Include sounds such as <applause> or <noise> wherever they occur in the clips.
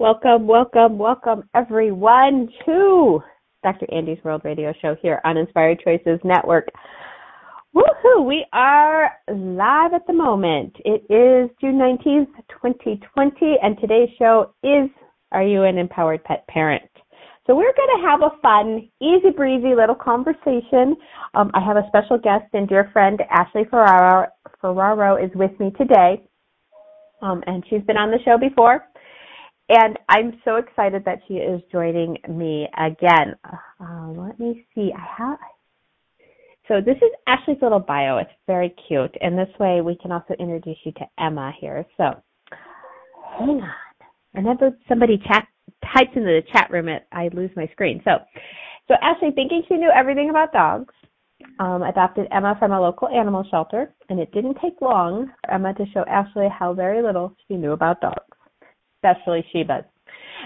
Welcome, welcome, welcome everyone to Dr. Andy's World Radio Show here on Inspired Choices Network. Woohoo! We are live at the moment. It is June 19th, 2020, and today's show is Are You an Empowered Pet Parent? So we're going to have a fun, easy breezy little conversation. Um, I have a special guest and dear friend, Ashley Ferraro, Ferraro is with me today. Um, and she's been on the show before. And I'm so excited that she is joining me again. Uh, let me see. I have. So this is Ashley's little bio. It's very cute, and this way we can also introduce you to Emma here. So, hang on. Whenever somebody chat types into the chat room, it I lose my screen. So, so Ashley, thinking she knew everything about dogs, um, adopted Emma from a local animal shelter, and it didn't take long for Emma to show Ashley how very little she knew about dogs especially Shibas.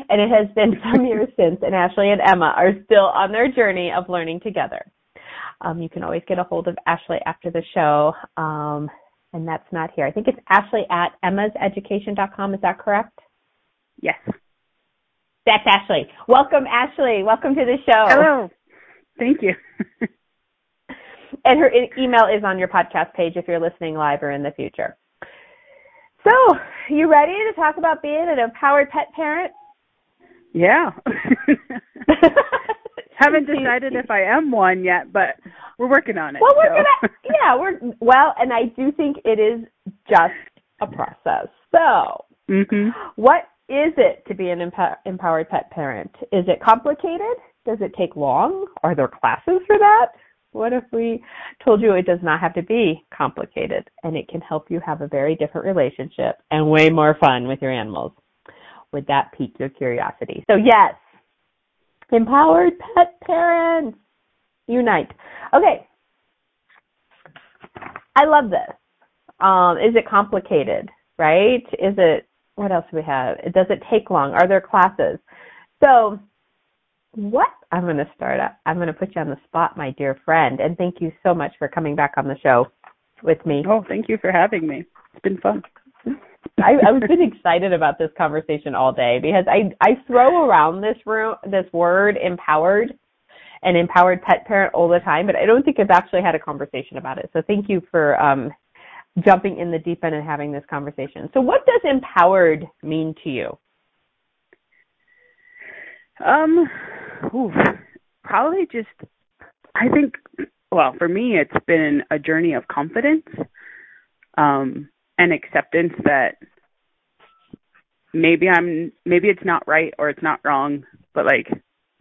And it has been some <laughs> years since, and Ashley and Emma are still on their journey of learning together. Um, you can always get a hold of Ashley after the show, um, and that's not here. I think it's Ashley at emmaseducation.com. Is that correct? Yes. That's Ashley. Welcome, Ashley. Welcome to the show. Hello. Thank you. <laughs> and her email is on your podcast page if you're listening live or in the future. So, you ready to talk about being an empowered pet parent? Yeah. <laughs> Haven't decided if I am one yet, but we're working on it. Well, we're so. gonna, <laughs> yeah, we're well, and I do think it is just a process. So, mm-hmm. what is it to be an emp- empowered pet parent? Is it complicated? Does it take long? Are there classes for that? What if we told you it does not have to be complicated and it can help you have a very different relationship and way more fun with your animals? Would that pique your curiosity? So yes, empowered pet parents unite. Okay. I love this. Um, is it complicated? Right? Is it, what else do we have? Does it take long? Are there classes? So what I'm going to start up. I'm going to put you on the spot, my dear friend, and thank you so much for coming back on the show with me. Oh, thank you for having me. It's been fun. I, I was been excited about this conversation all day because I I throw around this room this word empowered and empowered pet parent all the time, but I don't think I've actually had a conversation about it. So thank you for um, jumping in the deep end and having this conversation. So what does empowered mean to you? Um, ooh, probably just, I think, well, for me, it's been a journey of confidence um, and acceptance that maybe I'm, maybe it's not right or it's not wrong, but like,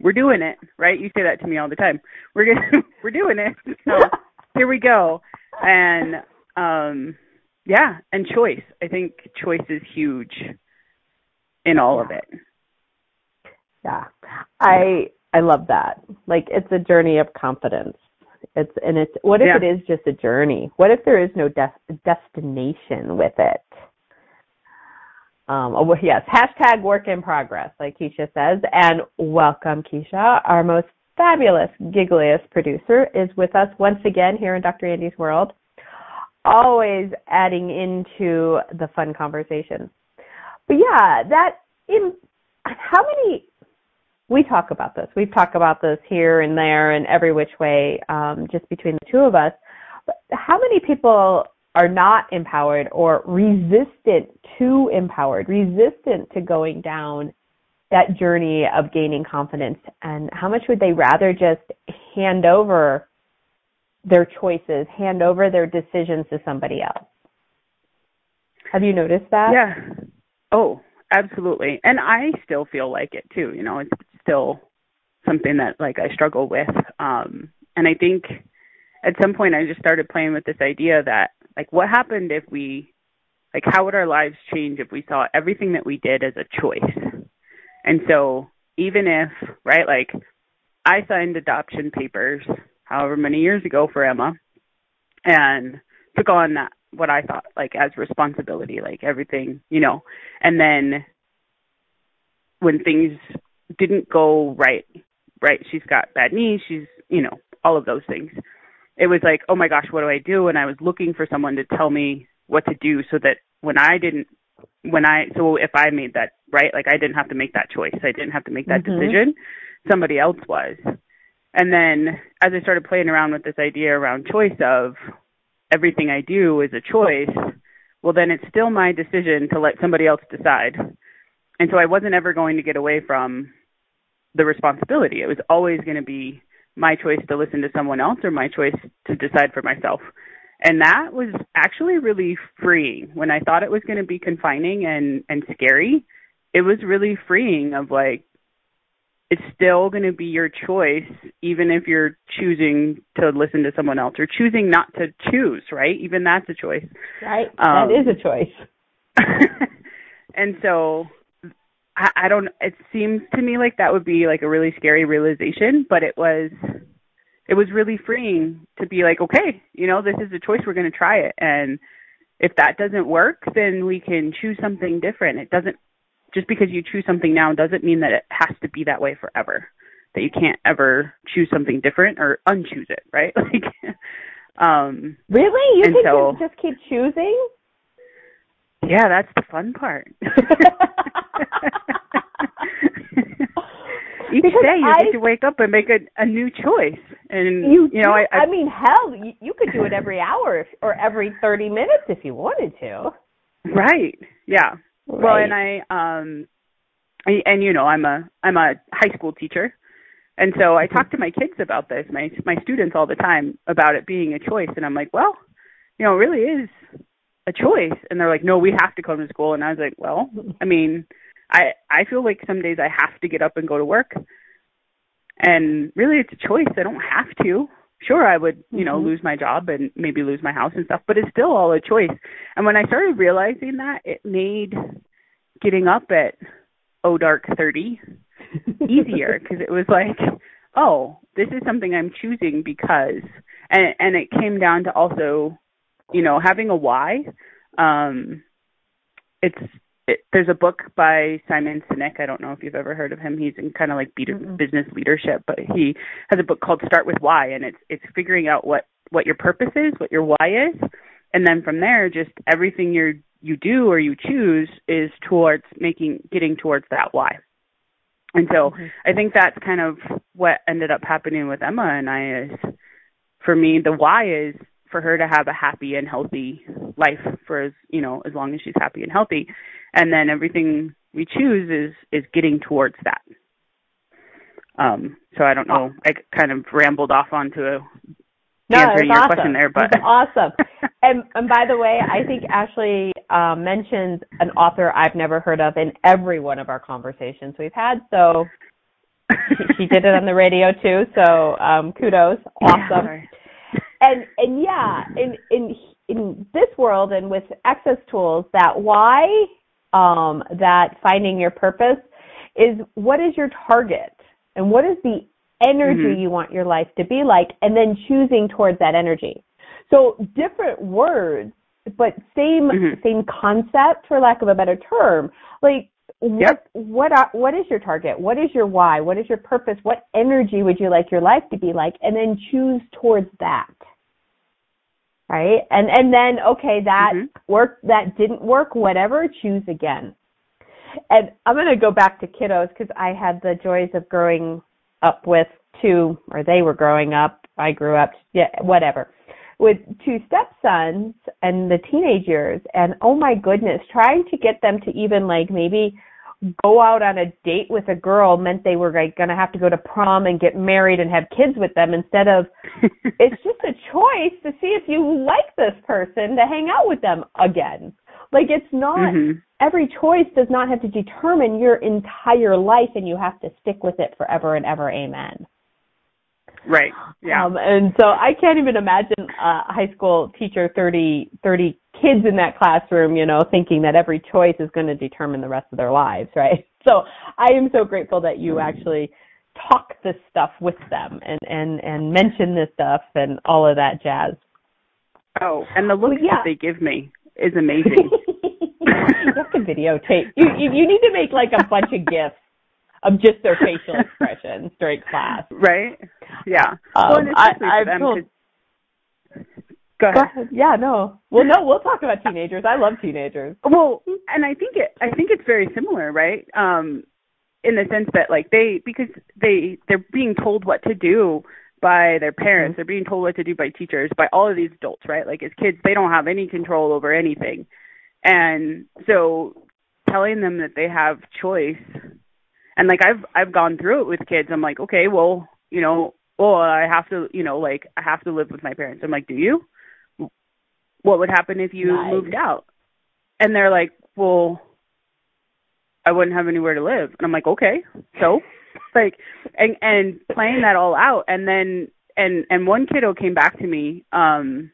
we're doing it, right? You say that to me all the time. We're gonna, <laughs> we're doing it. So here we go. And um yeah, and choice. I think choice is huge in all of it. Yeah. I I love that. Like it's a journey of confidence. It's and it's what if Yeah. it is just a journey? What if there is no des- destination with it? Um, oh, yes, hashtag work in progress, like Keisha says. And welcome, Keisha, our most fabulous, giggliest producer, is with us once again here in Dr. Andy's World, always adding into the fun conversation. But yeah, that in how many we talk about this. We've talked about this here and there and every which way, um, just between the two of us. But how many people are not empowered or resistant to empowered, resistant to going down that journey of gaining confidence? And how much would they rather just hand over their choices, hand over their decisions to somebody else? Have you noticed that? Yeah. Oh, absolutely. And I still feel like it too. You know, it's still something that like I struggle with. Um and I think at some point I just started playing with this idea that like what happened if we like how would our lives change if we saw everything that we did as a choice? And so even if, right, like I signed adoption papers however many years ago for Emma and took on that what I thought like as responsibility, like everything, you know. And then when things didn't go right, right, she's got bad knees, she's, you know, all of those things. It was like, oh my gosh, what do I do? And I was looking for someone to tell me what to do so that when I didn't when I so if I made that right, like I didn't have to make that choice. I didn't have to make that Mhm. decision. Somebody else was. And then as I started playing around with this idea around choice of everything I do is a choice, well then it's still my decision to let somebody else decide. And so I wasn't ever going to get away from the responsibility. It was always going to be my choice to listen to someone else or my choice to decide for myself. And that was actually really freeing. When I thought it was going to be confining and and scary, it was really freeing of like it's still going to be your choice even if you're choosing to listen to someone else or choosing not to choose, right? Even that's a choice. Right? Um, that is a choice. <laughs> and so I, I don't it seems to me like that would be like a really scary realization, but it was it was really freeing to be like, okay, you know, this is a choice, we're gonna try it and if that doesn't work, then we can choose something different. It doesn't just because you choose something now doesn't mean that it has to be that way forever. That you can't ever choose something different or unchoose it, right? <laughs> Like um Really? You can so- just keep choosing? Yeah, that's the fun part. <laughs> Each Because day you I- get to wake up and make a, a new choice, and You, you know I, I, I mean, hell, you, you could do it every hour if, or every 30 minutes if you wanted to. right, yeah. Well, and I um, I, and you know I'm a I'm a high school teacher, and so I talk to my kids about this, my my students all the time about it being a choice, and I'm like, well, you know, it really is a choice, and they're like, no, we have to come to school, and I was like, well, I mean, I I feel like some days I have to get up and go to work. And really it's a choice. I don't have to. Sure I would, you know, Mhm. lose my job and maybe lose my house and stuff, but it's still all a choice. And when I started realizing that, it made getting up at oh dark 30 easier <laughs> because it was like, oh, this is something I'm choosing because and and it came down to also, you know, having a why. Um it's it, there's a book by Simon Sinek. I don't know if you've ever heard of him. He's in kind of like be- Mm-mm. business leadership, but he has a book called Start with Why, and it's it's figuring out what what your purpose is, what your why is, and then from there, just everything you're you do or you choose is towards making getting towards that why. And so Mhm. I think that's kind of what ended up happening with Emma and I is for me the why is for her to have a happy and healthy life for as you know as long as she's happy and healthy and then everything we choose is is getting towards that um so i don't know i kind of rambled off onto a No, answering your awesome. question there but It's awesome. <laughs> And and by the way, I think Ashley um, mentions an author I've never heard of in every one of our conversations we've had. So she, she did it on the radio too. So um, kudos, <laughs> awesome. Sorry. And and yeah, in in in this world and with access tools, that why um, that finding your purpose is what is your target and what is the energy Mhm. you want your life to be like, and then choosing towards that energy. So different words, but same Mhm. same concept, for lack of a better term. Like what Yep. what are, what is your target? What is your why? What is your purpose? What energy would you like your life to be like? And then choose towards that. Right? And and then okay, that Mhm. worked that didn't work, whatever, choose again. And I'm going to go back to kiddos because I had the joys of growing up with two, or they were growing up. I grew up, yeah, whatever, with two stepsons and the teenage years. And oh my goodness, trying to get them to even like maybe go out on a date with a girl meant they were like going to have to go to prom and get married and have kids with them instead of <laughs> it's just a choice to see if you like this person to hang out with them again. Like it's not Mhm. every choice does not have to determine your entire life and you have to stick with it forever and ever. Amen. Right yeah Um, and so I can't even imagine a high school teacher, 30, 30 kids in that classroom, you know, thinking that every choice is going to determine the rest of their lives, right? <laughs> So I am so grateful that you actually talk this stuff with them and and and mention this stuff and all of that jazz. Oh, and the looks Well, yeah. that they give me is amazing. <laughs> <laughs> you have to videotape. You, you you need to make like a bunch of gifs of just their facial expressions during class. right? Yeah. Um, well, I- I've them told- 'cause- Go Go ahead. ahead. Yeah, no. Well, no, we'll talk about teenagers. I love teenagers. Well, and I think it I think it's very similar, right? Um in the sense that like they because they they're being told what to do by their parents, Mhm. they're being told what to do by teachers, by all of these adults, right? Like as kids, they don't have any control over anything. And so telling them that they have choice and like I've I've gone through it with kids. I'm like, "Okay, well, you know, well, I have to, you know, like I have to live with my parents." I'm like, "Do you?" What would happen if you Nice. moved out? And they're like, "Well, I wouldn't have anywhere to live." And I'm like, "Okay." So, <laughs> like and and playing that all out and then and and one kiddo came back to me um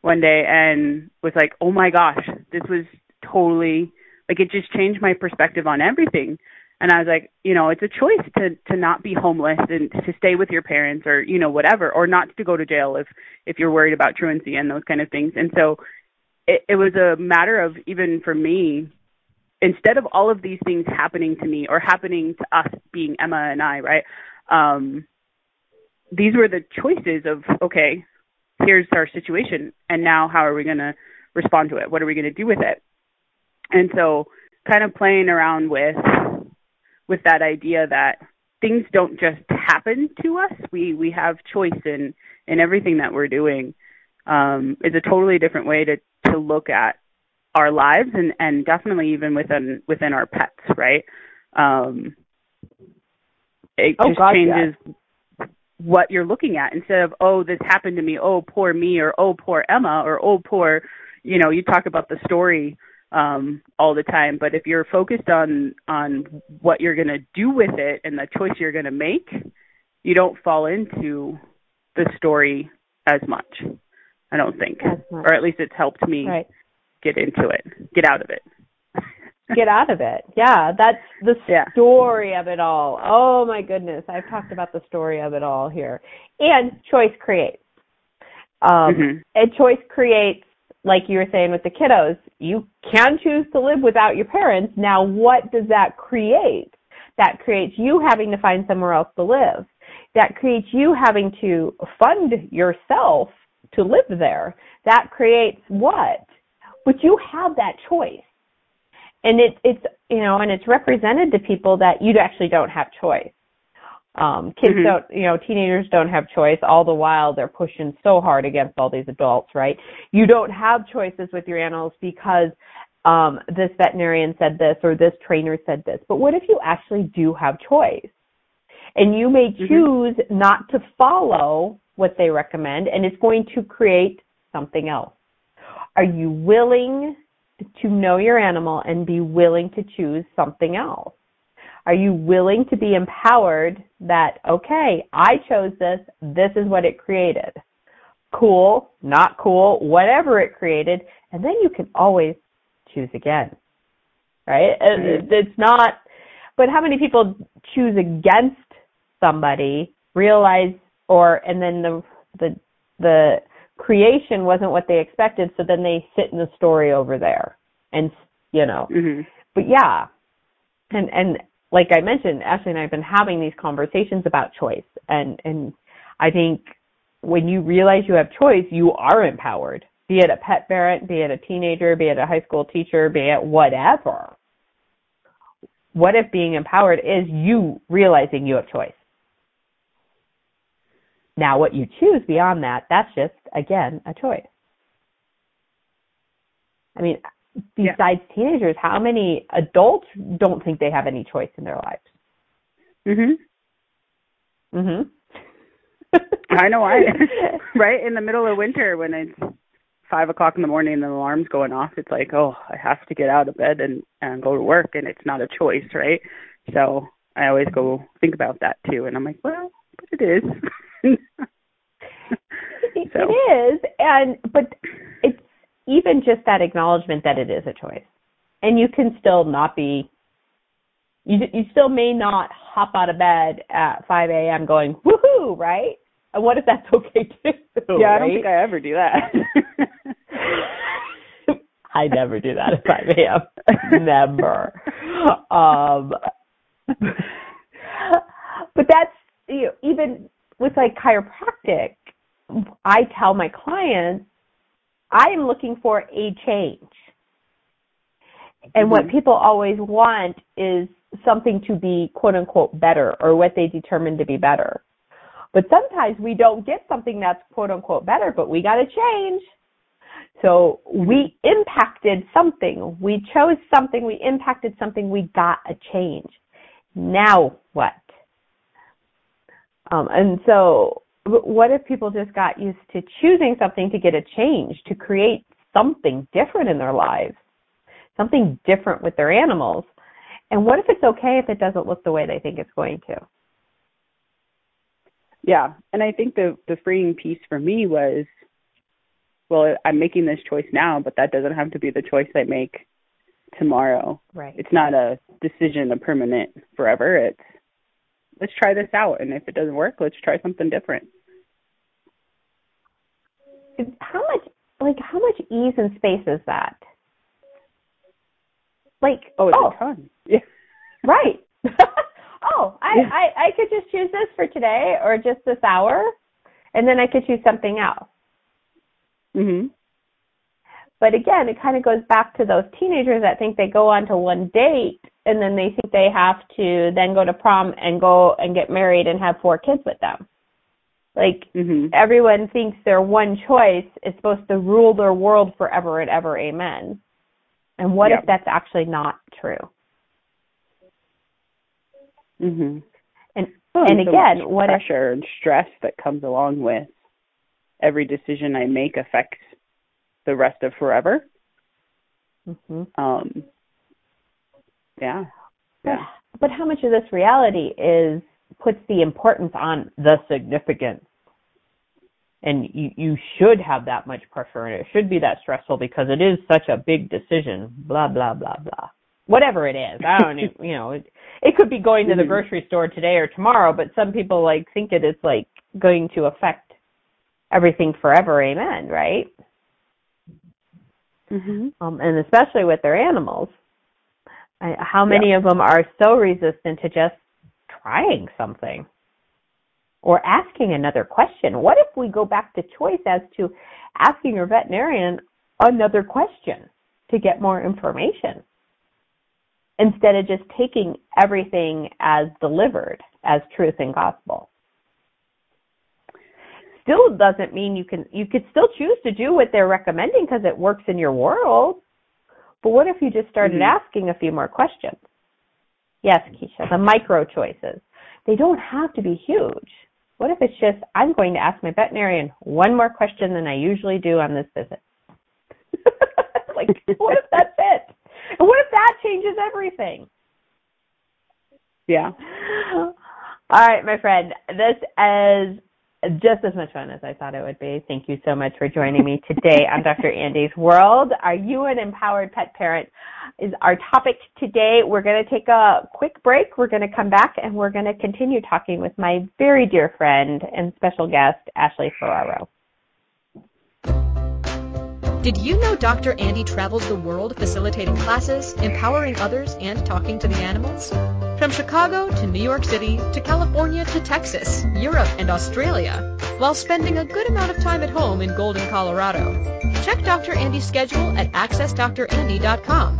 one day and was like, "Oh my gosh, this was totally like it just changed my perspective on everything." And I was like, you know, it's a choice to to not be homeless and to stay with your parents or you know whatever or not to go to jail if if you're worried about truancy and those kind of things. And so it it was a matter of even for me instead of all of these things happening to me or happening to us being Emma and I, right? Um these were the choices of okay, here's our situation and now how are we going to respond to it? What are we going to do with it? And so kind of playing around with with that idea that things don't just happen to us. We we have choice in in everything that we're doing. Um, is a totally different way to to look at our lives and and definitely even within within our pets, right? Um, it Oh, just God, changes what you're looking at instead of oh this happened to me oh poor me or oh poor Emma or oh poor you know you talk about the story um all the time but if you're focused on on what you're going to do with it and the choice you're going to make you don't fall into the story as much i don't think or at least it's helped me Right. get into it get out of it <laughs> Get out of it. Yeah, that's the Yeah. story of it all. Oh my goodness, I've talked about the story of it all here. And choice creates. Um, Mhm. And choice creates, like you were saying with the kiddos, you can choose to live without your parents. Now, what does that create? That creates you having to find somewhere else to live. That creates you having to fund yourself to live there. That creates what? But you have that choice. And it, it's, you know, and it's represented to people that you actually don't have choice. Um, kids Mhm. don't, you know, teenagers don't have choice. All the while they're pushing so hard against all these adults, right? You don't have choices with your animals because um, this veterinarian said this or this trainer said this. But what if you actually do have choice? And you may Mhm. choose not to follow what they recommend, and it's going to create something else. Are you willing to know your animal and be willing to choose something else? Are you willing to be empowered that, okay, I chose this, this is what it created? Cool, not cool, whatever it created, and then you can always choose again. Right? Mhm. It's not, but how many people choose against somebody, realize, or, and then the, the, the creation wasn't what they expected, so then they sit in the story over there. And, you know, Mhm. but yeah, and and like I mentioned, Ashley and I have been having these conversations about choice, and and I think when you realize you have choice, you are empowered. Be it a pet parent, be it a teenager, be it a high school teacher, be it whatever. What if being empowered is you realizing you have choice? Now, what you choose beyond that, that's just, again, a choice. I mean, Yeah. besides teenagers, how many adults don't think they have any choice in their lives? Mhm. Mhm. I know I <laughs> <laughs> right in the middle of winter when it's five o'clock in the morning and the alarm's going off, it's like, oh, I have to get out of bed and and go to work, and it's not a choice, right? So I always go think about that too, and I'm like, well, but it is. <laughs> so. It is, and but even just that acknowledgement that it is a choice, and you can still not be. You you still may not hop out of bed at 5 a.m. going, woohoo, right? And what if that's <laughs> okay too? Yeah, I don't think I ever do that. <laughs> I never do that at 5 a.m. <laughs> never. Um, but that's you know, even with like chiropractic, I tell my clients I am looking for a change. And what Mhm. people always want is something to be quote unquote better or what they determine to be better. But sometimes we don't get something that's quote unquote better, but we got to change. So we impacted something. We chose something. We impacted something. We got a change. Now what? Um, and so what if people just got used to choosing something to get a change, to create something different in their lives, something different with their animals? And what if it's okay if it doesn't look the way they think it's going to? yeah, and I think the the freeing piece for me was, well, I'm making this choice now, but that doesn't have to be the choice I make tomorrow. Right. It's not a decision, a permanent forever. It's let's try this out, and if it doesn't work, let's try something different. How much like how much ease and space is that? Like Oh, it's oh, a ton. <laughs> Yeah. right. <laughs> oh, I, Yeah. I I could just choose this for today or just this hour, and then I could choose something else. Mhm. But again, it kind of goes back to those teenagers that think they go on to one date and then they think they have to then go to prom and go and get married and have four kids with them. Like Mhm. everyone thinks their one choice is supposed to rule their world forever and ever, amen. And what Yeah. if that's actually not true? Mhm. And Well, and so again, much what if pressure and stress that comes along with every decision I make affects the rest of forever. Mhm. Um. Yeah. But, Yeah. but how much of this reality is puts the importance on the significance? And you, you should have that much pressure and it should be that stressful because it is such a big decision, blah, blah, blah, blah. Whatever it is. I don't even, you know, it, it could be going to the Mhm. grocery store today or tomorrow, but some people like think it is like going to affect everything forever, amen, right? Mhm. um, and especially with their animals. I, how many of them are so resistant to just trying something or asking another question? What if we go back to choice as to asking your veterinarian another question to get more information instead of just taking everything as delivered as truth and gospel? still doesn't mean you can you could still choose to do what they're recommending because it works in your world. But what if you just started Mhm. asking a few more questions? Yes, Keisha, the micro choices. They don't have to be huge. What if it's just I'm going to ask my veterinarian one more question than I usually do on this visit? <laughs> like, what if that's it? And what if that changes everything? Yeah. All right, my friend. This is just as much fun as I thought it would be. Thank you so much for joining me today on Dr. <laughs> Andy's World. Are you an empowered pet parent? Is our topic today. We're going to take a quick break. We're going to come back and we're going to continue talking with my very dear friend and special guest, Ashley Ferraro. Did you know Dr. Andy travels the world facilitating classes, empowering others, and talking to the animals? From Chicago to New York City to California to Texas, Europe, and Australia, while spending a good amount of time at home in Golden, Colorado. Check Dr. Andy's schedule at accessdrandy.com.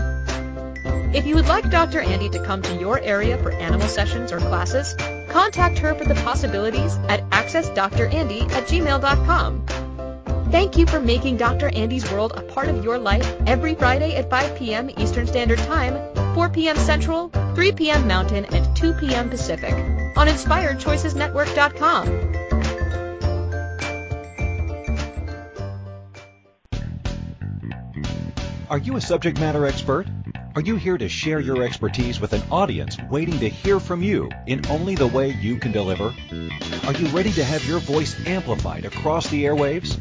If you would like Dr. Andy to come to your area for animal sessions or classes, contact her for the possibilities at accessdrandy at gmail.com. Thank you for making Dr. Andy's World a part of your life every Friday at 5 p.m. Eastern Standard Time, 4 p.m. Central, 3 p.m. Mountain, and 2 p.m. Pacific on InspiredChoicesNetwork.com. Are you a subject matter expert? Are you here to share your expertise with an audience waiting to hear from you in only the way you can deliver? Are you ready to have your voice amplified across the airwaves?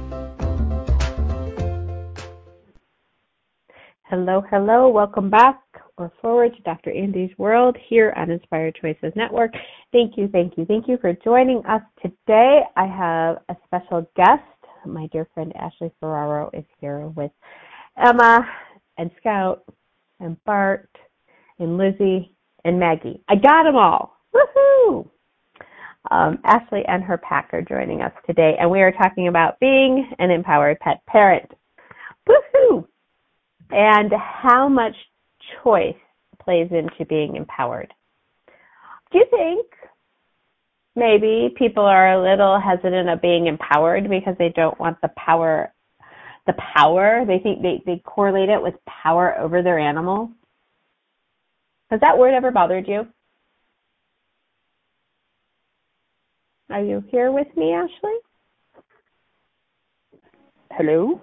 Hello, hello. Welcome back or forward to Dr. Andy's World here on Inspired Choices Network. Thank you, thank you, thank you for joining us today. I have a special guest. My dear friend Ashley Ferraro is here with Emma and Scout and Bart and Lizzie and Maggie. I got them all. Woohoo! Um, Ashley and her pack are joining us today, and we are talking about being an empowered pet parent. Woohoo! And how much choice plays into being empowered. Do you think maybe people are a little hesitant of being empowered because they don't want the power the power they think they, they correlate it with power over their animal has that word ever bothered you are you here with me ashley Hello?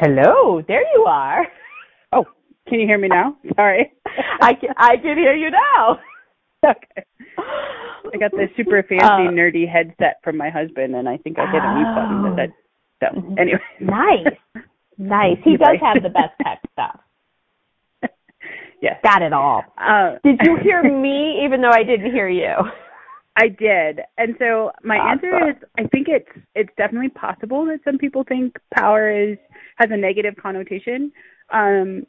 Hello there you are <laughs> Oh, can you hear me now? <laughs> Sorry. i can i can hear you now <laughs> okay. I got this super fancy Uh, nerdy headset from my husband, and I think I hit a mute button that said so. Anyway. Nice. Nice. He does have the best tech stuff. yes. Got it all. Uh, Did you hear me even though I didn't hear you? I did. And so my answer is I think it's it's definitely possible that some people think power is has a negative connotation. Um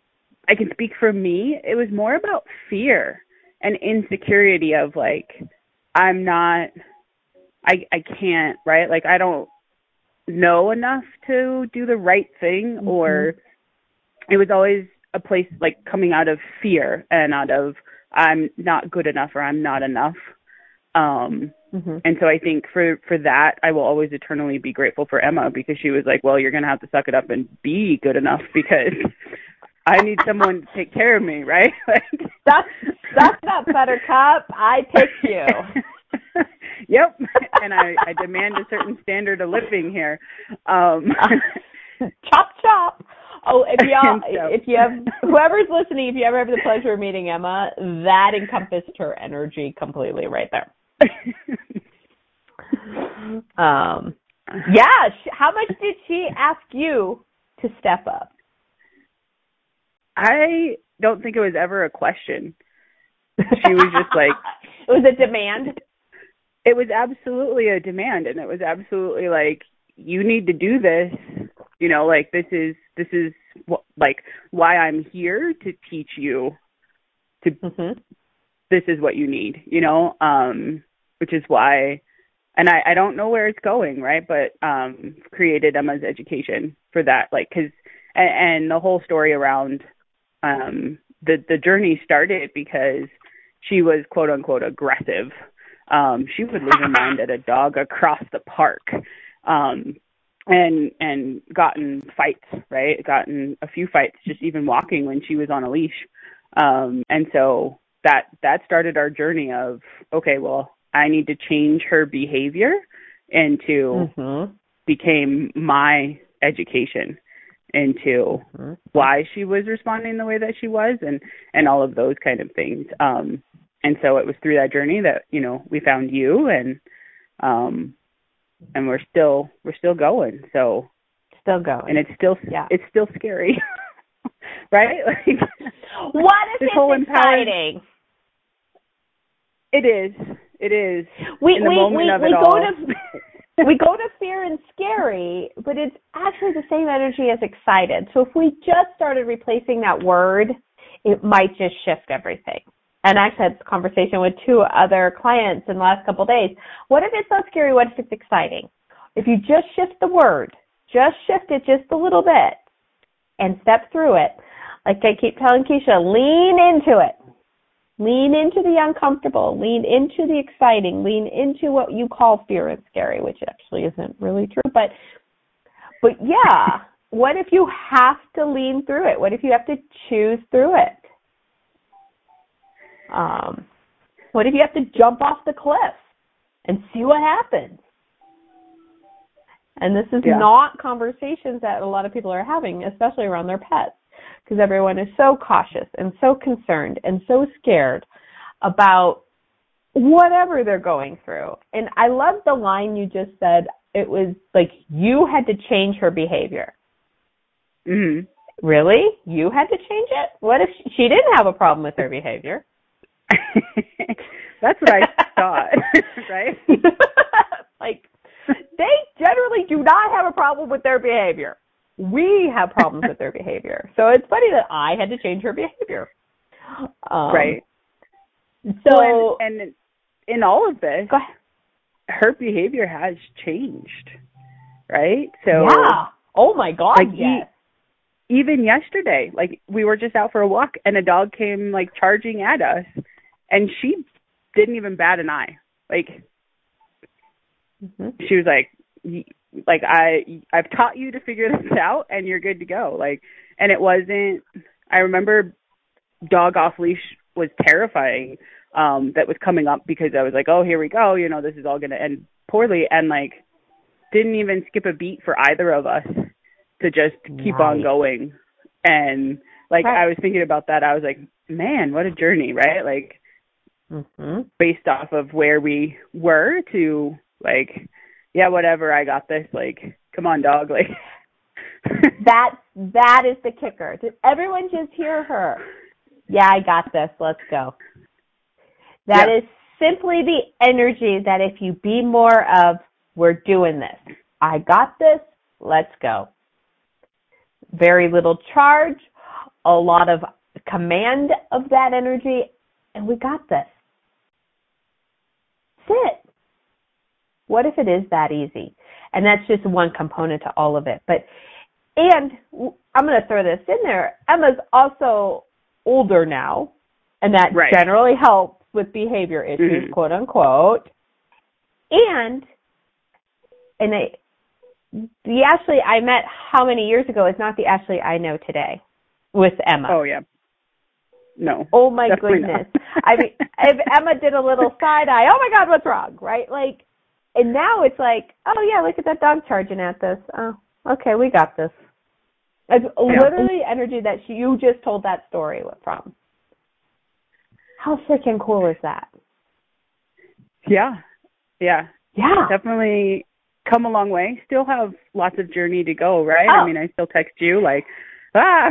I can speak for me. It was more about fear and insecurity of like I'm not I I can't, right? Like I don't know enough to do the right thing or it was always a place like coming out of fear and out of I'm not good enough or I'm not enough. Um Mm-hmm. and so I think for for that I will always eternally be grateful for Emma because she was like, "Well, you're going to have to suck it up and be good enough because I need someone to take care of me, right?" <laughs> Like Suck, suck up, Buttercup. I pick you. <laughs> yep. And I I demand a certain standard of living here. Um <laughs> chop chop. Oh, if y'all, if you have whoever's listening, if you ever have the pleasure of meeting Emma, that encompassed her energy completely right there. <laughs> Um, yeah. sh- How much did she ask you to step up? I don't think it was ever a question. She was just like <laughs> it was a demand. it was absolutely a demand and it was absolutely like you need to do this you know like this is this is wh- like why i'm here to teach you to hmm this is what you need you know um which is why and i i don't know where it's going right? But um created emma's education for that like cuz and, and the whole story around um the the journey started because she was quote unquote aggressive. Um she would lose her mind at a dog across the park um and and gotten fights right? Gotten a few fights just even walking when she was on a leash. Um and so that that started our journey of okay well i need to change her behavior into hmm became my education into hmm why she was responding the way that she was and and all of those kind of things. Um and so it was through that journey that you know we found you and um and we're still we're still going. So Still going. and it's still Yeah. it's still scary. <laughs> Right? Like what if this it's whole exciting? it is it is We in the we moment we, of we it go all to <laughs> we go to fear and scary, but it's actually the same energy as excited. So if we just started replacing that word, it might just shift everything. And I actually had this conversation with two other clients in the last couple of days. What if it's not scary? What if it's exciting? If you just shift the word, just shift it just a little bit and step through it. Like I keep telling Keisha, lean into it. Lean into the uncomfortable, lean into the exciting, lean into what you call fear and scary, which actually isn't really true. But but yeah, <laughs> what if you have to lean through it? What if you have to choose through it? Um, what if you have to jump off the cliff and see what happens? And this is yeah. not conversations that a lot of people are having, especially around their pets because everyone is so cautious and so concerned and so scared about whatever they're going through. And I love the line you just said. It was like you had to change her behavior. Mhm. Really? You had to change it? What if she didn't have a problem with her behavior? <laughs> That's what I thought, <laughs> right? like they generally do not have a problem with their behavior we have problems with their behavior. So it's funny that I had to change her behavior. Um, right. So well, and, and in all of this, her behavior has changed, right? So yeah. Oh my God. Like yes. E- even yesterday, like we were just out for a walk, and a dog came like charging at us, and she didn't even bat an eye. Like mm-hmm. she was like, like I I've taught you to figure <laughs> this out and you're good to go. Like and it wasn't I remember dog off leash was terrifying um that was coming up because I was like, "Oh, here we go, you know, this is all going to end poorly." And like didn't even skip a beat for either of us to just keep right. on going. And like right. I was thinking about that, I was like, "Man, what a journey, right?" Like mm-hmm. based off of where we were to like yeah, whatever, I got this. Like, come on, dog. Like <laughs> that that is the kicker. Did everyone just hear her? Yeah, I got this. Let's go. That yeah. is simply the energy that if you be more of, we're doing this. I got this. Let's go. Very little charge, a lot of command of that energy, and we got this. Sit. What if it is that easy? And that's just one component to all of it. But, and I'm going to throw this in there. Emma's also older now, and that right. generally helps with behavior issues, mm-hmm. quote unquote. And, and they, the Ashley I met how many years ago is not the Ashley I know today with Emma. Oh yeah. No. Oh my goodness. I mean, if <laughs> Emma did a little side eye, oh my God, what's wrong? Right? Like, and now it's like, oh yeah, look at that dog charging at this. Oh, okay, we got this. It's yeah. literally energy that she, you just told that story from. How freaking cool is that? Yeah, yeah, yeah. Definitely come a long way. Still have lots of journey to go, right? Oh. I mean, I still text you like, ah.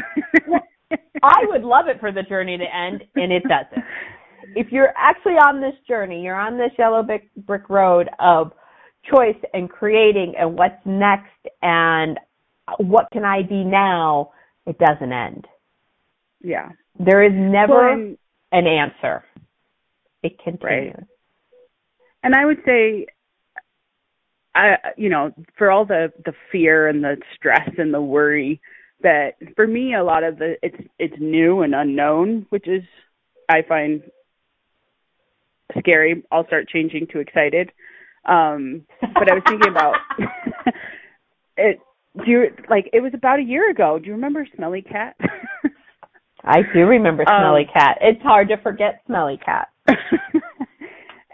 <laughs> I would love it for the journey to end, and it doesn't <laughs> if you're actually on this journey, you're on this yellow brick, brick road of choice and creating and what's next and what can I be now, it doesn't end. Yeah. There is never well, an answer. It continues. Right. And I would say I you know, for all the the fear and the stress and the worry that for me a lot of the it's it's new and unknown, which is I find scary. I'll start changing to excited. Um, but I was thinking about <laughs> it. Do you like? It was about a year ago. Do you remember Smelly Cat? <laughs> I do remember Smelly um, Cat. It's hard to forget Smelly Cat. <laughs>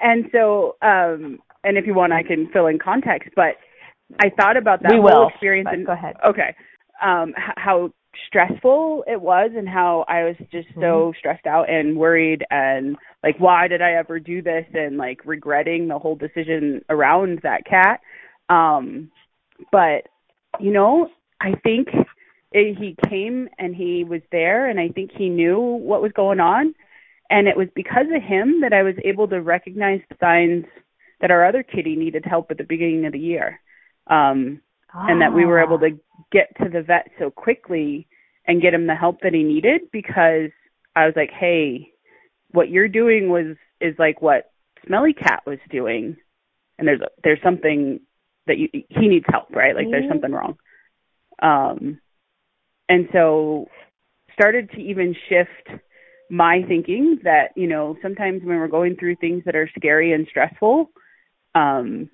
and so, um, and if you want, I can fill in context. But I thought about that we whole will, experience. And go ahead. Okay, um, how stressful it was and how I was just so mm-hmm. stressed out and worried and like why did I ever do this and like regretting the whole decision around that cat. Um but you know, I think it, he came and he was there and I think he knew what was going on and it was because of him that I was able to recognize the signs that our other kitty needed help at the beginning of the year. Um and that we were able Ah. to get to the vet so quickly and get him the help that he needed because I was like, "Hey, what you're doing was is like what Smelly Cat was doing, and there's there's something that you he needs help, right? Like there's Mhm. something wrong." Um, and so started to even shift my thinking that you know sometimes when we're going through things that are scary and stressful, um,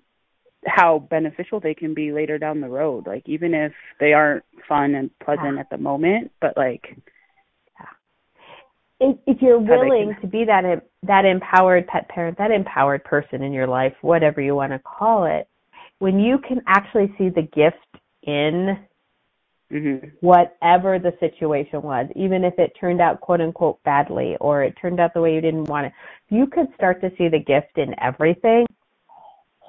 how beneficial they can be later down the road. Like even if they aren't fun and pleasant Yeah. at the moment, but like if, if you're willing can- to be that that empowered pet parent, that empowered person in your life, whatever you want to call it, when you can actually see the gift in mhm whatever the situation was, even if it turned out quote unquote badly or it turned out the way you didn't want it, you could start to see the gift in everything,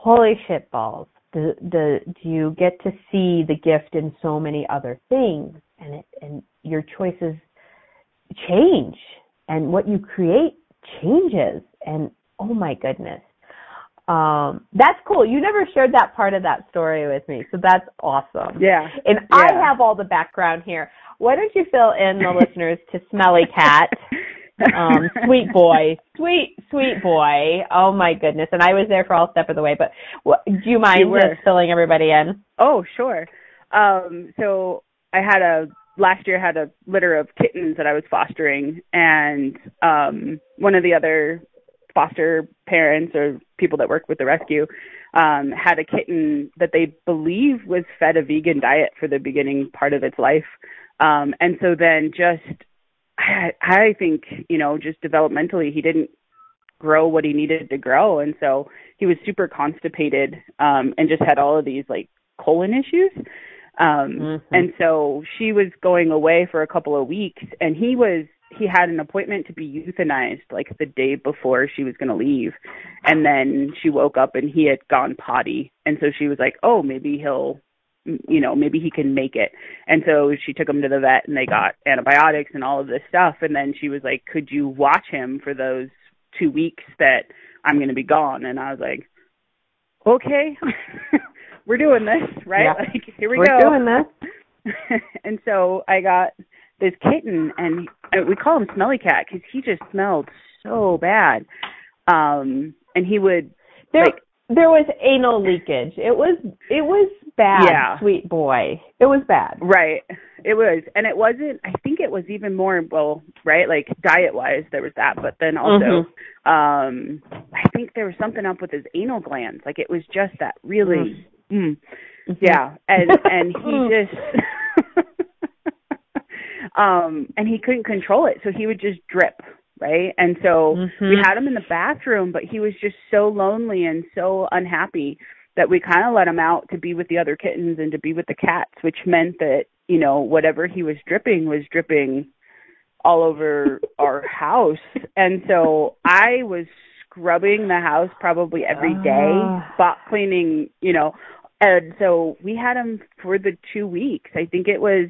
holy shit balls. The the do you get to see the gift in so many other things and it and your choices change and what you create changes and oh my goodness. Um that's cool. You never shared that part of that story with me. So that's awesome. yeah And I have all the background here. Why don't you fill in the <laughs> listeners to Smelly Cat? Um, <laughs> sweet boy, sweet, sweet boy. Oh my goodness! And I was there for all step of the way. But what, do you mind You just filling everybody in? Oh, sure. Um, so I had a last year had a litter of kittens that I was fostering, and um, one of the other foster parents or people that work with the rescue um, had a kitten that they believe was fed a vegan diet for the beginning part of its life, um, and so then just I, I think you know just developmentally he didn't grow what he needed to grow. And so he was super constipated um and just had all of these like colon issues. Um Mhm. and so she was going away for a couple of weeks and he was he had an appointment to be euthanized like the day before she was going to leave. And then she woke up and he had gone potty. And so she was like oh maybe he'll you know maybe he can make it and so she took him to the vet and they got antibiotics and all of this stuff and then she was like could you watch him for those two weeks that i'm going to be gone and i was like okay <laughs> we're doing this right Yeah. like here we go. We're go doing this. <laughs> and so I got this kitten, and we call him Smelly Cat because he just smelled so bad. Um, and he would There, like there was anal leakage. It was, it was bad. Yeah. Sweet boy. It was bad. right. It was, and it wasn't. I think it was even more well, right? Like diet wise, there was that, but then also, um, I think there was something up with his anal glands. Like it was just that really. Mm. Mhm. Yeah, and and <laughs> he Mm. just <laughs> um and he couldn't control it, so he would just drip, right? And so we Mhm. had him in the bathroom, but he was just so lonely and so unhappy that we kind of let him out to be with the other kittens and to be with the cats, which meant that, you know, whatever he was dripping was dripping all over our house. And so I was scrubbing the house probably every day, Ah. spot cleaning, you know. And so we had him for the 2 weeks. I think it was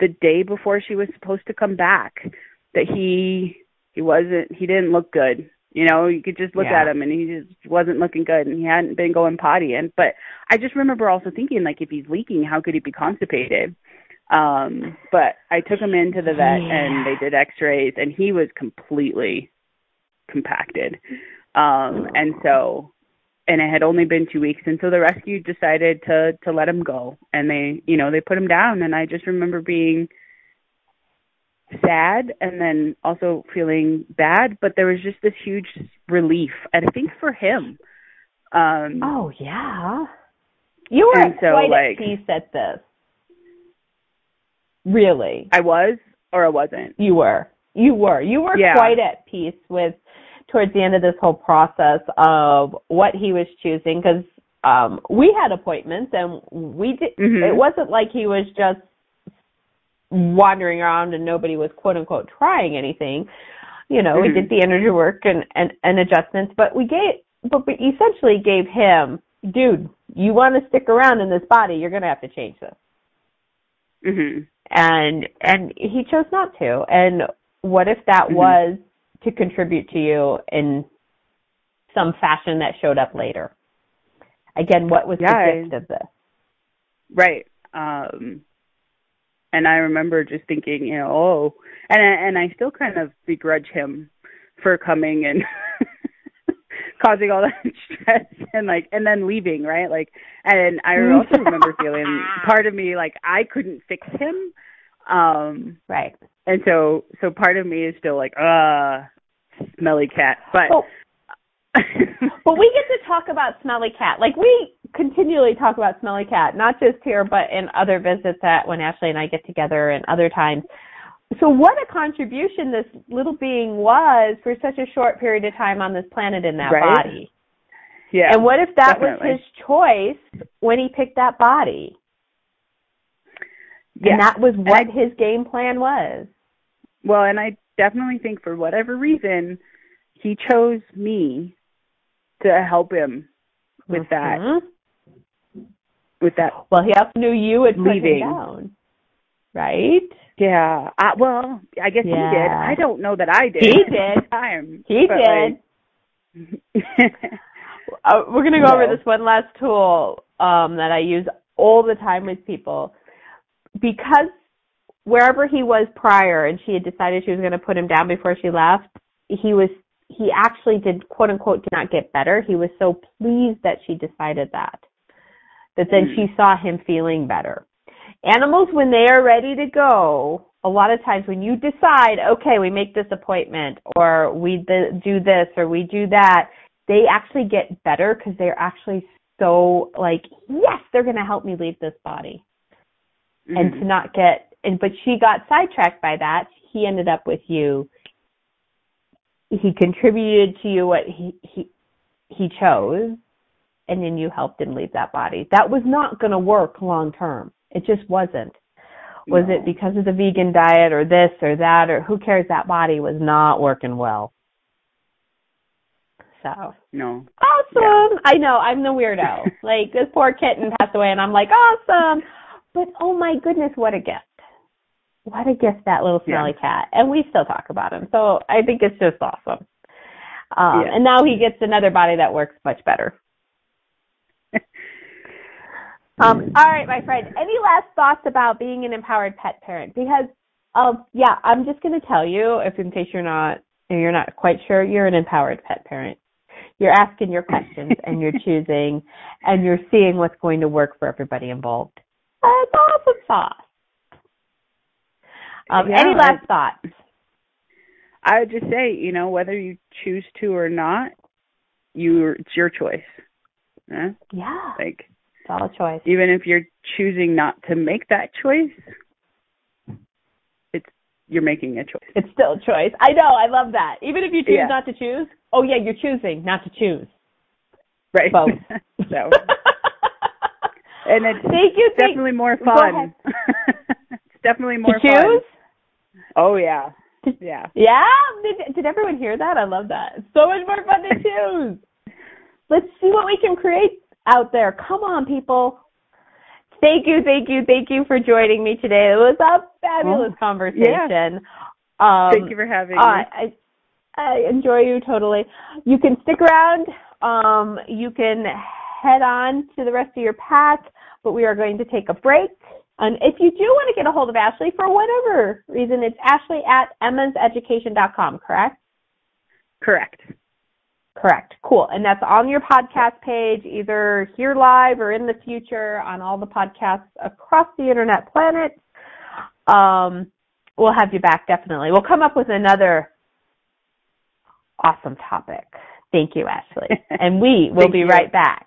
the day before she was supposed to come back that he he wasn't he didn't look good. You know, you could just look Yeah. at him and he just wasn't looking good and he hadn't been going potty and but I just remember also thinking like if he's leaking, how could he be constipated? Um but I took him into the vet and they did x-rays and he was completely compacted. Um and so and it had only been 2 weeks and so the rescue decided to to let him go and they you know they put him down and I just remember being sad and then also feeling bad but there was just this huge relief and I think for him um Oh yeah. You were so, quite like- at peace at this. Really. I was or I wasn't. You were. You were. You were Yeah. quite at peace with towards the end of this whole process of what he was choosing because um we had appointments and we did Mhm. it wasn't like he was just wandering around and nobody was quote unquote trying anything. You know, we Mhm. did the energy work and, and, and adjustments, but we gave but we essentially gave him, dude, you want to stick around in this body, you're gonna have to change this Mhm. and and he chose not to and what if that Mhm. was to contribute to you in some fashion that showed up later. Again, what was Yeah, the gift of this? Right. Um and I remember just thinking, you know, oh, and I- and I still kind of begrudge him for coming and <laughs> causing all that <laughs> stress and like and then leaving, right? Like and I also remember feeling <laughs> part of me like I couldn't fix him. Um Right. and so so part of me is still like, uh smelly cat. But Oh, but we get to talk about Smelly Cat. Like we continually talk about Smelly Cat, not just here, but in other visits that when Ashley and I get together and other times. So what a contribution this little being was for such a short period of time on this planet in that Right? body. yeah. and what if that definitely. was his choice when he picked that body? yeah. And that was what And his game plan was. Well, and I definitely think for whatever reason, he chose me to help him with that. Mm-hmm. With that, Well, he also knew you put Leaving. him down. Right? yeah. I, well, I guess he did. I don't know that I did. He <laughs> did. Time. He did. like- <laughs> Uh, we're going to go over this one last tool um, that I use all the time with people. Because wherever he was prior and she had decided she was going to put him down before she left, he was he actually did quote unquote did not get better. He was so pleased that she decided that. That then Hmm. she saw him feeling better. Animals when they are ready to go, a lot of times when you decide, okay, we make this appointment or we do this or we do that, they actually get better because they're actually so like, yes, they're going to help me leave this body and Mhm. to not get and but she got sidetracked by that he ended up with you he contributed to you what he he he chose and then you helped him leave that body that was not going to work long term it just wasn't was No. it because of the vegan diet or this or that or who cares that body was not working well so no. awesome. I know, I'm the weirdo. <laughs> like this poor kitten passed away and I'm like, awesome. But oh my goodness, what a gift. What a gift that little Yeah. smelly cat. And we still talk about him. So I think it's just awesome. Um Yeah. and now he gets another body that works much better. Um, all right, my friend. Any last thoughts about being an empowered pet parent? Because, um, yeah, I'm just going to tell you, if in case you're not, you're not quite sure, you're an empowered pet parent. You're asking your questions and you're <laughs> choosing, and you're seeing what's going to work for everybody involved. That's awesome sauce. Um, Yeah, any last I- thoughts? I would just say, you know, whether you choose to or not, you it's your choice. Yeah? Yeah, Like it's all a choice. even if you're choosing not to make that choice, it's you're making a choice. It's still a choice. I know. I love that. Even if you choose Yeah. not to choose, oh yeah, you're choosing not to choose. Right. Both. <laughs> so and it's <laughs> Thank you. Thank definitely more fun. <laughs> it's definitely more to choose? fun. Oh yeah. Yeah. Yeah. Did, did everyone hear that? I love that. It's so much more fun to choose. Let's see what we can create out there. Come on, people. Thank you, thank you, thank you for joining me today. It was a fabulous Oh, conversation. Um, Thank you for having uh, me. I, I enjoy you totally. You can stick around. Um, you can head on to the rest of your pack, but we are going to take a break. And if you do want to get a hold of Ashley for whatever reason, it's Ashley at emmaseducation.com, correct? Correct. Correct. Cool. And that's on your podcast page, either here live or in the future on all the podcasts across the internet planet. Um, we'll have you back definitely. We'll come up with another awesome topic. Thank you, Ashley. <laughs> And we will be you. right back.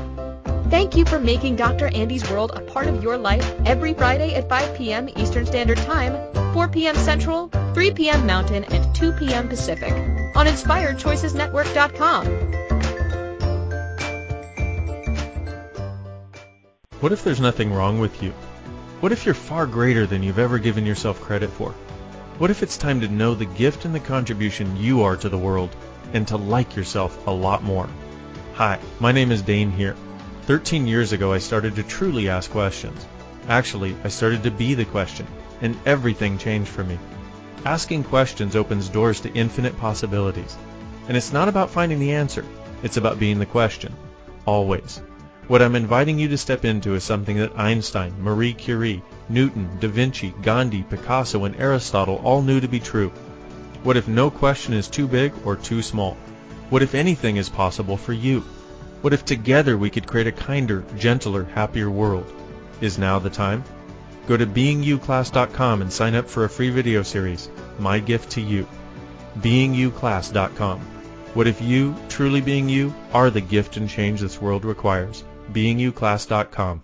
Thank you for making Dr. Andy's World a part of your life every Friday at 5 p.m. Eastern Standard Time, 4 p.m. Central, 3 p.m. Mountain, and 2 p.m. Pacific on InspiredChoicesNetwork.com. What if there's nothing wrong with you? What if you're far greater than you've ever given yourself credit for? What if it's time to know the gift and the contribution you are to the world and to like yourself a lot more? Hi, my name is Dane Heer 13 years ago I started to truly ask questions. Actually, I started to be the question, and everything changed for me. Asking questions opens doors to infinite possibilities. And it's not about finding the answer, it's about being the question. Always. What I'm inviting you to step into is something that Einstein, Marie Curie, Newton, Da Vinci, Gandhi, Picasso, and Aristotle all knew to be true. What if no question is too big or too small? What if anything is possible for you? What if together we could create a kinder, gentler, happier world? Is now the time? Go to beingyouclass.com and sign up for a free video series, My Gift to You. beingyouclass.com. What if you, truly being you, are the gift and change this world requires? beingyouclass.com.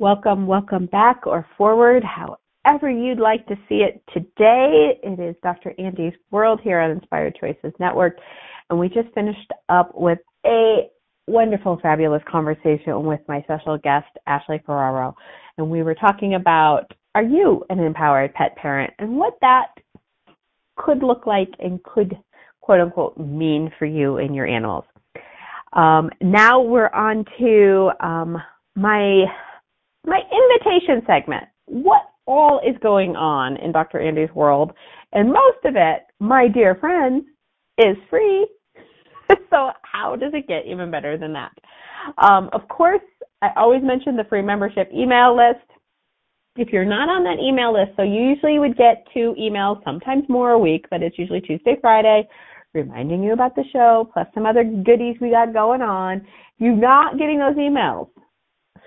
Welcome, welcome back or forward, however you'd like to see it today. It is Dr. Andy's World here on Inspired Choices Network, and we just finished up with a wonderful, fabulous conversation with my special guest, Ashley Ferraro, and we were talking about are you an empowered pet parent and what that could look like and could quote unquote mean for you and your animals. Um, now we're on to um, my my invitation segment. What all is going on in Dr. Andy's world? And most of it, my dear friends, is free. <laughs> so how does it get even better than that? Um, of course, I always mention the free membership email list. If you're not on that email list, so you usually would get two emails, sometimes more a week, but it's usually Tuesday, Friday, reminding you about the show, plus some other goodies we got going on. You're not getting those emails,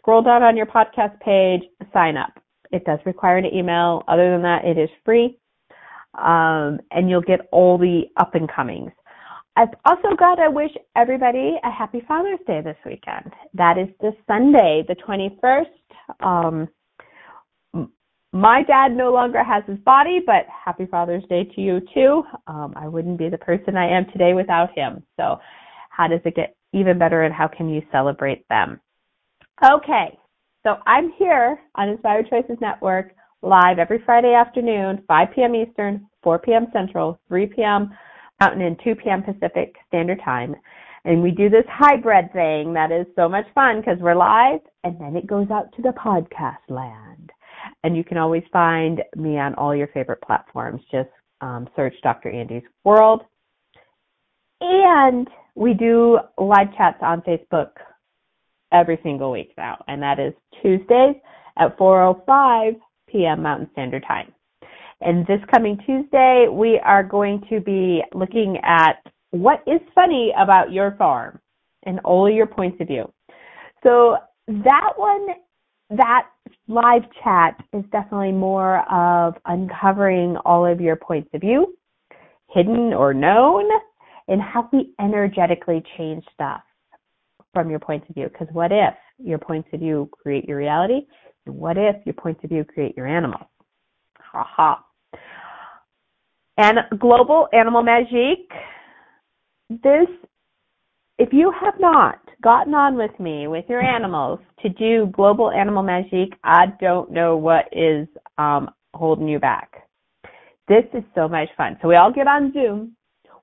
scroll down on your podcast page, sign up. It does require an email. Other than that, it is free. Um, and you'll get all the up and comings. I've also got to wish everybody a happy Father's Day this weekend. That is this Sunday, the 21st. Um, my dad no longer has his body, but happy Father's Day to you too. Um, I wouldn't be the person I am today without him. So, how does it get even better, and how can you celebrate them? Okay, so I'm here on Inspired Choices Network live every Friday afternoon, 5 p.m. Eastern, 4 p.m. Central, 3 p.m. Mountain, and 2 p.m. Pacific Standard Time. And we do this hybrid thing that is so much fun because we're live and then it goes out to the podcast land. And you can always find me on all your favorite platforms. Just um, search Dr. Andy's World. And we do live chats on Facebook every single week now, and that is Tuesdays at 4:05 p.m. Mountain Standard Time. And this coming Tuesday, we are going to be looking at what is funny about your farm and all your points of view. So that one that live chat is definitely more of uncovering all of your points of view, hidden or known, and how we energetically change stuff from your points of view. Because what if your points of view create your reality? And what if your points of view create your animal? Ha ha. And Global Animal Magique. This, if you have not gotten on with me with your animals to do Global Animal Magique, I don't know what is um, holding you back. This is so much fun. So we all get on Zoom,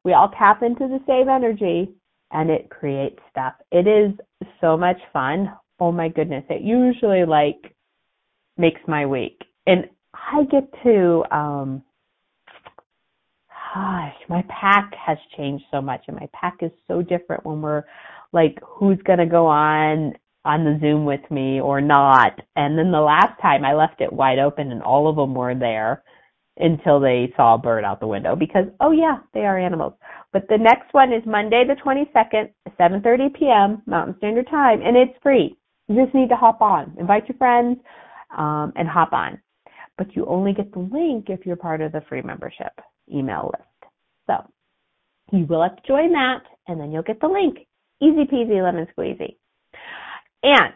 we all tap into the same energy, and it creates stuff. It is so much fun. Oh my goodness. It usually like makes my week. And I get to um gosh, my pack has changed so much and my pack is so different when we're like who's gonna go on on the Zoom with me or not. And then the last time I left it wide open and all of them were there until they saw a bird out the window because oh yeah, they are animals. But the next one is Monday the 22nd, 7:30 p.m. Mountain Standard Time, and it's free. You just need to hop on, invite your friends, um, and hop on. But you only get the link if you're part of the free membership email list. So you will have to join that, and then you'll get the link. Easy peasy, lemon squeezy. And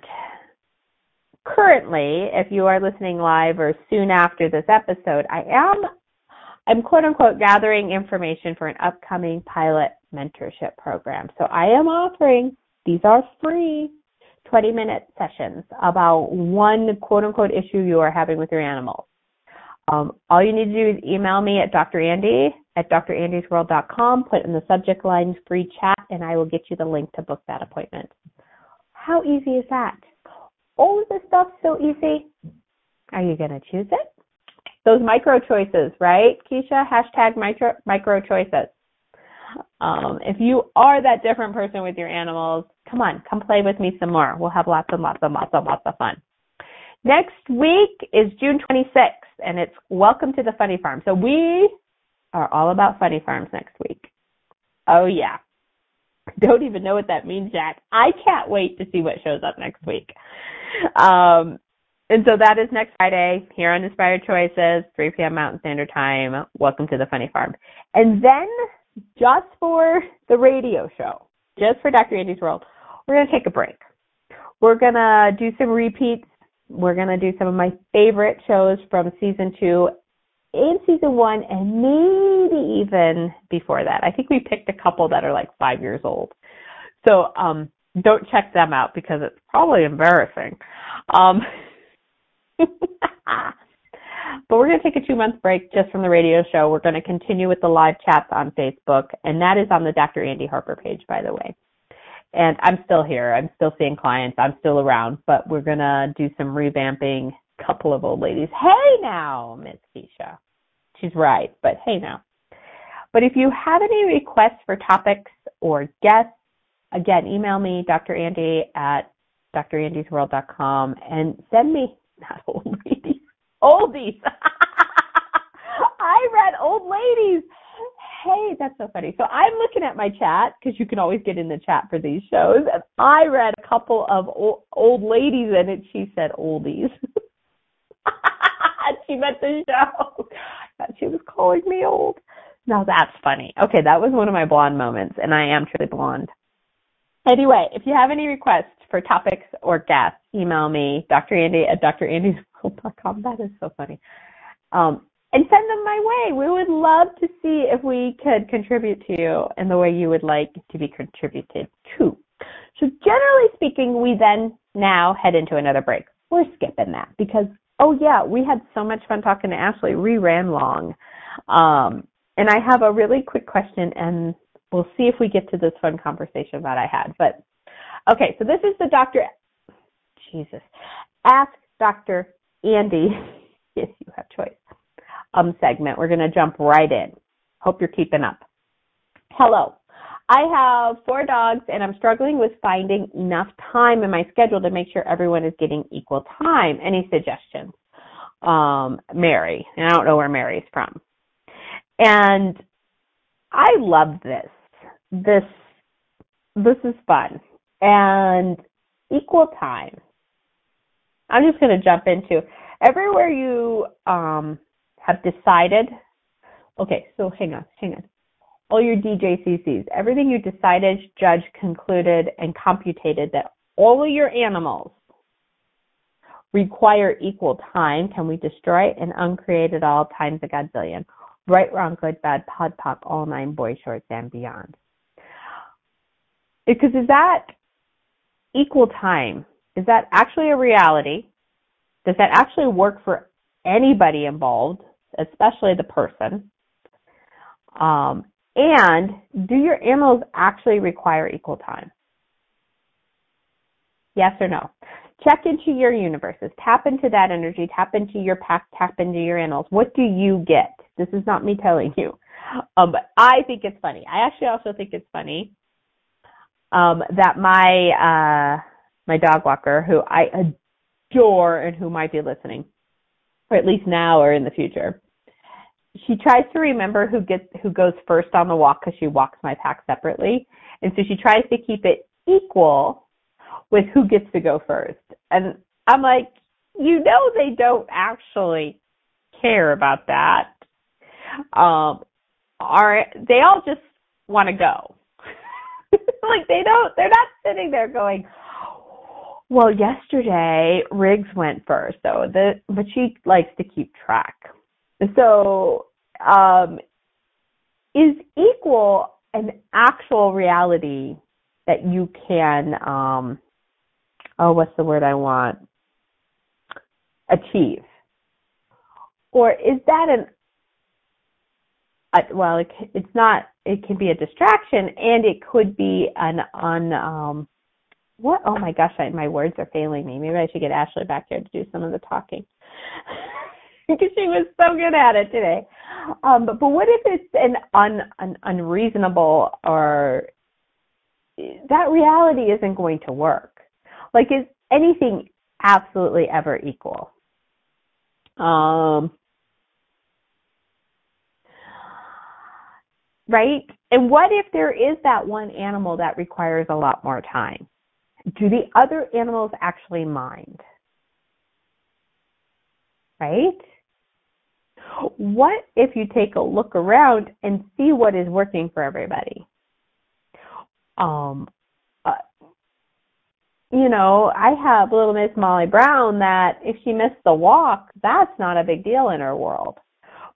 currently, if you are listening live or soon after this episode, I am I'm quote unquote gathering information for an upcoming pilot mentorship program. So I am offering these are free 20 minute sessions about one quote unquote issue you are having with your animals. Um, all you need to do is email me at Dr. Andy at drandysworld.com, put in the subject line free chat, and I will get you the link to book that appointment. How easy is that? All of this stuff's so easy. Are you going to choose it? Those micro choices, right, Keisha? Hashtag micro, micro choices. Um, if you are that different person with your animals, come on, come play with me some more. We'll have lots and lots and lots and lots of fun. Next week is June 26th, and it's Welcome to the Funny Farm. So we are all about funny farms next week. Oh yeah. Don't even know what that means, Jack. I can't wait to see what shows up next week. Um, and so that is next Friday here on Inspired Choices, 3 p.m. Mountain Standard Time. Welcome to the Funny Farm. And then just for the radio show, just for Dr. Andy's World, we're going to take a break. We're going to do some repeats. We're going to do some of my favorite shows from season two and season one and maybe even before that. I think we picked a couple that are like five years old. So um, don't check them out because it's probably embarrassing. Um, <laughs> <laughs> but we're going to take a two month break just from the radio show. We're going to continue with the live chats on Facebook, and that is on the Dr. Andy Harper page, by the way. And I'm still here. I'm still seeing clients. I'm still around, but we're going to do some revamping. Couple of old ladies. Hey now, Miss Keisha. She's right, but hey now. But if you have any requests for topics or guests, again, email me, Dr. Andy at drandysworld.com and send me not <laughs> old ladies. Oldies. <laughs> I read old ladies. Hey, that's so funny. So I'm looking at my chat because you can always get in the chat for these shows, and I read a couple of old, old ladies in it. She said oldies. <laughs> she meant the show. She was calling me old. Now that's funny. Okay, that was one of my blonde moments, and I am truly blonde. Anyway, if you have any requests for topics or guests, email me, Dr. Andy at drandysworld.com. That is so funny. Um, and send them my way. We would love to see if we could contribute to you in the way you would like to be contributed to. So generally speaking, we then now head into another break. We're skipping that because, oh yeah, we had so much fun talking to Ashley. We ran long. Um, and I have a really quick question and we'll see if we get to this fun conversation that I had. But okay, so this is the Dr. Jesus. Ask Dr. Andy <laughs> if you have choice um segment. We're going to jump right in. Hope you're keeping up. Hello. I have four dogs and I'm struggling with finding enough time in my schedule to make sure everyone is getting equal time. Any suggestions? Um, Mary, and I don't know where Mary's from. And I love this this this is fun and equal time. I'm just going to jump into everywhere you um, have decided. Okay, so hang on, hang on. All your DJCCs, everything you decided, judged, concluded, and computated that all of your animals require equal time. Can we destroy and uncreate it all times a godzillion? Right, wrong, good, bad, pod, POC, all nine boy shorts and beyond. Because is that equal time? Is that actually a reality? Does that actually work for anybody involved, especially the person? Um, and do your animals actually require equal time? Yes or no? Check into your universes. Tap into that energy. Tap into your pack. Tap into your animals. What do you get? This is not me telling you. Um, but I think it's funny. I actually also think it's funny um, that my uh, my dog walker, who I adore and who might be listening, or at least now or in the future, she tries to remember who gets who goes first on the walk because she walks my pack separately, and so she tries to keep it equal with who gets to go first. And I'm like, you know, they don't actually care about that. Um, are they all just want to go? <laughs> like they don't. They're not sitting there going. Well, yesterday Riggs went first, so the but she likes to keep track. So, um, is equal an actual reality that you can um oh what's the word I want achieve or is that an well it, it's not it can be a distraction and it could be an un um what oh my gosh I, my words are failing me maybe I should get Ashley back here to do some of the talking <laughs> because she was so good at it today um but, but what if it's an un an unreasonable or that reality isn't going to work. Like, is anything absolutely ever equal? Um, right? And what if there is that one animal that requires a lot more time? Do the other animals actually mind? Right? What if you take a look around and see what is working for everybody? um uh, you know, I have little Miss Molly Brown that if she missed the walk, that's not a big deal in her world.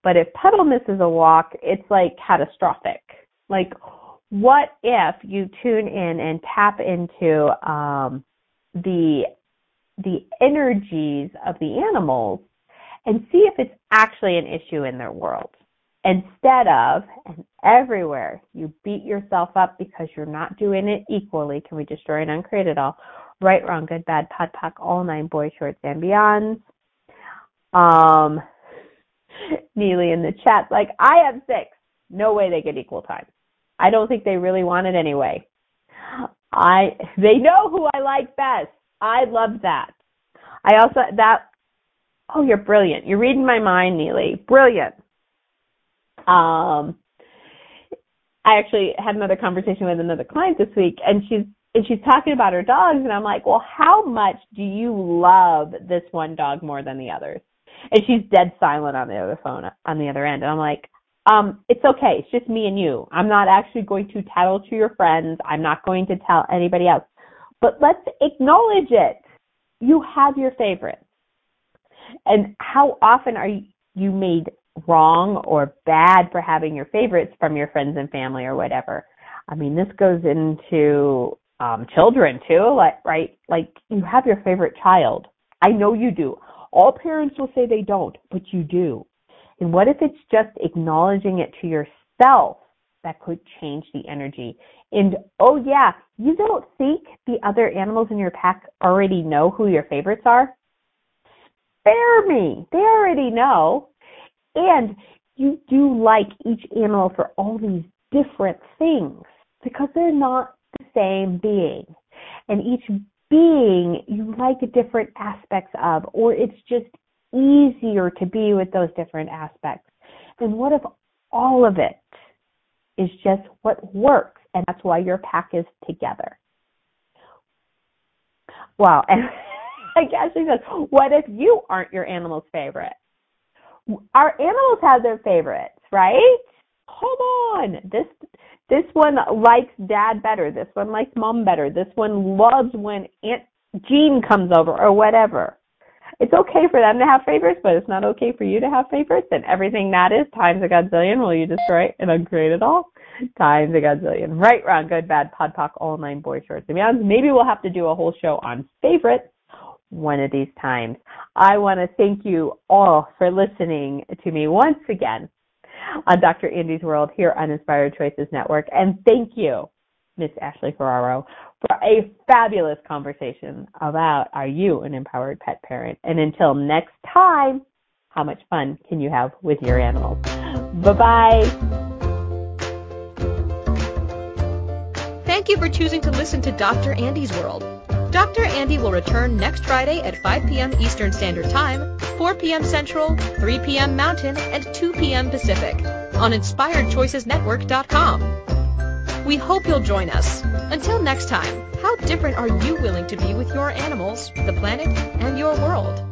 But if Petal misses a walk, it's like catastrophic. Like, what if you tune in and tap into um, the the energies of the animals and see if it's actually an issue in their world? Instead of, and everywhere, you beat yourself up because you're not doing it equally. Can we destroy and uncreate it all? Right, wrong, good, bad, POD POC, all nine boys, shorts, and beyonds. Um, <laughs> Neely in the chat, like, I have six. No way they get equal time. I don't think they really want it anyway. I, they know who I like best. I love that. I also, that, oh, you're brilliant. You're reading my mind, Neely. Brilliant. Um, I actually had another conversation with another client this week, and she's and she's talking about her dogs, and I'm like, well, how much do you love this one dog more than the others? And she's dead silent on the other phone on the other end, and I'm like, um, it's okay, it's just me and you. I'm not actually going to tattle to your friends. I'm not going to tell anybody else. But let's acknowledge it. You have your favorites. And how often are you made wrong or bad for having your favorites from your friends and family or whatever. I mean, this goes into um, children too, like right, like you have your favorite child. I know you do. All parents will say they don't, but you do. And what if it's just acknowledging it to yourself that could change the energy? And oh yeah, you don't think the other animals in your pack already know who your favorites are? Spare me. They already know. And you do like each animal for all these different things because they're not the same being. And each being you like different aspects of, or it's just easier to be with those different aspects. And what if all of it is just what works? And that's why your pack is together. Wow. And I guess she says, what if you aren't your animal's favorite? our animals have their favorites, right? Come on. This this one likes dad better. This one likes mom better. This one loves when Aunt Jean comes over or whatever. It's okay for them to have favorites, but it's not okay for you to have favorites. And everything that is times a godzillion, will you destroy and uncreate it all? Times a godzillion. Right, wrong, good, bad, POD POC, all nine boy shorts, and beyonds. Maybe we'll have to do a whole show on favorites one of these times. I want to thank you all for listening to me once again on Dr. Andy's World here on Inspired Choices Network. And thank you, Miss Ashley Ferraro, for a fabulous conversation about Are You an Empowered Pet Parent? And until next time, how much fun can you have with your animals? Bye bye. Thank you for choosing to listen to Dr. Andy's World. Dr. Andy will return next Friday at 5 p.m. Eastern Standard Time, 4 p.m. Central, 3 p.m. Mountain, and 2 p.m. Pacific on InspiredChoicesNetwork.com. We hope you'll join us. Until next time, how different are you willing to be with your animals, the planet, and your world?